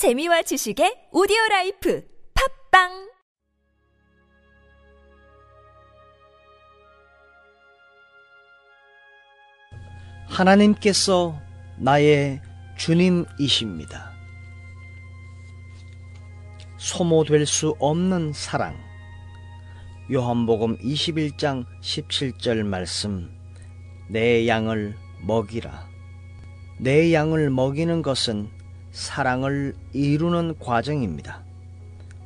재미와 지식의 오디오 라이프 팝빵 하나님께서 나의 주님이십니다. 소모될 수 없는 사랑. 요한복음 21장 17절 말씀. 내 양을 먹이라. 내 양을 먹이는 것은 사랑을 이루는 과정입니다.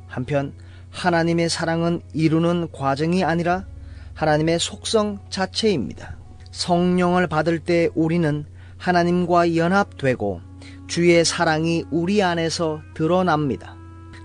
한편 하나님의 사랑은 이루는 과정이 아니라 하나님의 속성 자체입니다. 성령을 받을 때 우리는 하나님과 연합되고 주의 사랑이 우리 안에서 드러납니다.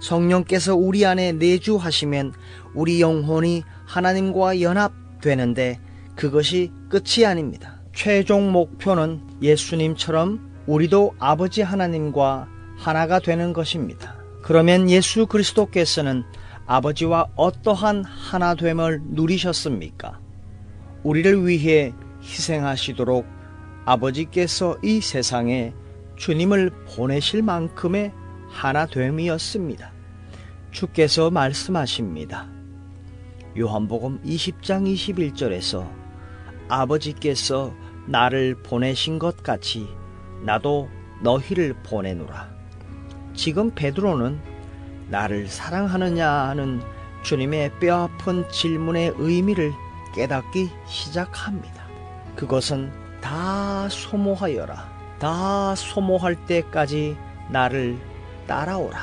성령께서 우리 안에 내주하시면 우리 영혼이 하나님과 연합되는데 그것이 끝이 아닙니다. 최종 목표는 예수님처럼 우리도 아버지 하나님과 하나가 되는 것입니다. 그러면 예수 그리스도께서는 아버지와 어떠한 하나됨을 누리셨습니까? 우리를 위해 희생하시도록 아버지께서 이 세상에 주님을 보내실 만큼의 하나됨이었습니다. 주께서 말씀하십니다. 요한복음 20장 21절에서 아버지께서 나를 보내신 것 같이 나도 너희를 보내노라. 지금 베드로는 나를 사랑하느냐 하는 주님의 뼈아픈 질문의 의미를 깨닫기 시작합니다. 그것은 다 소모하여라. 다 소모할 때까지 나를 따라오라.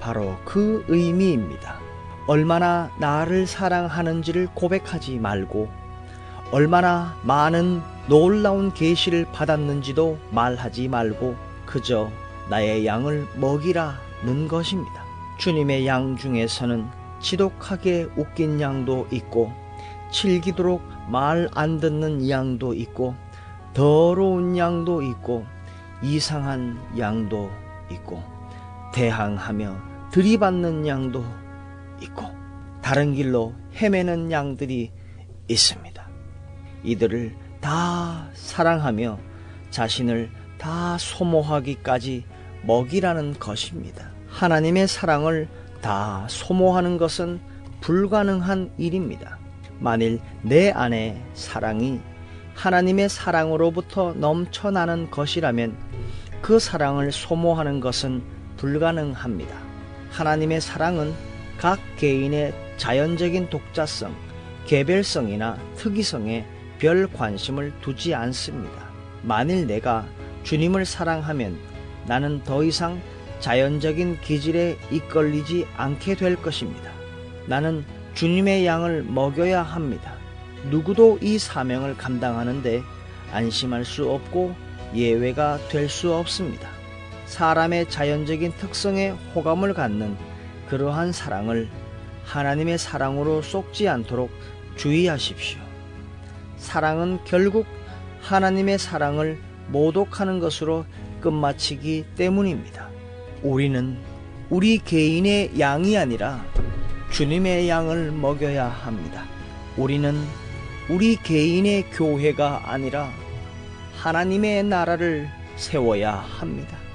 바로 그 의미입니다. 얼마나 나를 사랑하는지를 고백하지 말고 얼마나 많은 놀라운 계시를 받았는지도 말하지 말고 그저 나의 양을 먹이라는 것입니다. 주님의 양 중에서는 지독하게 웃긴 양도 있고 칠기도록 말 안 듣는 양도 있고 더러운 양도 있고 이상한 양도 있고 대항하며 들이받는 양도 있고 다른 길로 헤매는 양들이 있습니다. 이들을 다 사랑하며 자신을 다 소모하기까지 먹이라는 것입니다. 하나님의 사랑을 다 소모하는 것은 불가능한 일입니다. 만일 내 안에 사랑이 하나님의 사랑으로부터 넘쳐나는 것이라면 그 사랑을 소모하는 것은 불가능합니다. 하나님의 사랑은 각 개인의 자연적인 독자성, 개별성이나 특이성에 별 관심을 두지 않습니다. 만일 내가 주님을 사랑하면 나는 더 이상 자연적인 기질에 이끌리지 않게 될 것입니다. 나는 주님의 양을 먹여야 합니다. 누구도 이 사명을 감당하는데 안심할 수 없고 예외가 될 수 없습니다. 사람의 자연적인 특성에 호감을 갖는 그러한 사랑을 하나님의 사랑으로 쏙지 않도록 주의하십시오. 사랑은 결국 하나님의 사랑을 모독하는 것으로 끝마치기 때문입니다. 우리는 우리 개인의 양이 아니라 주님의 양을 먹여야 합니다. 우리는 우리 개인의 교회가 아니라 하나님의 나라를 세워야 합니다.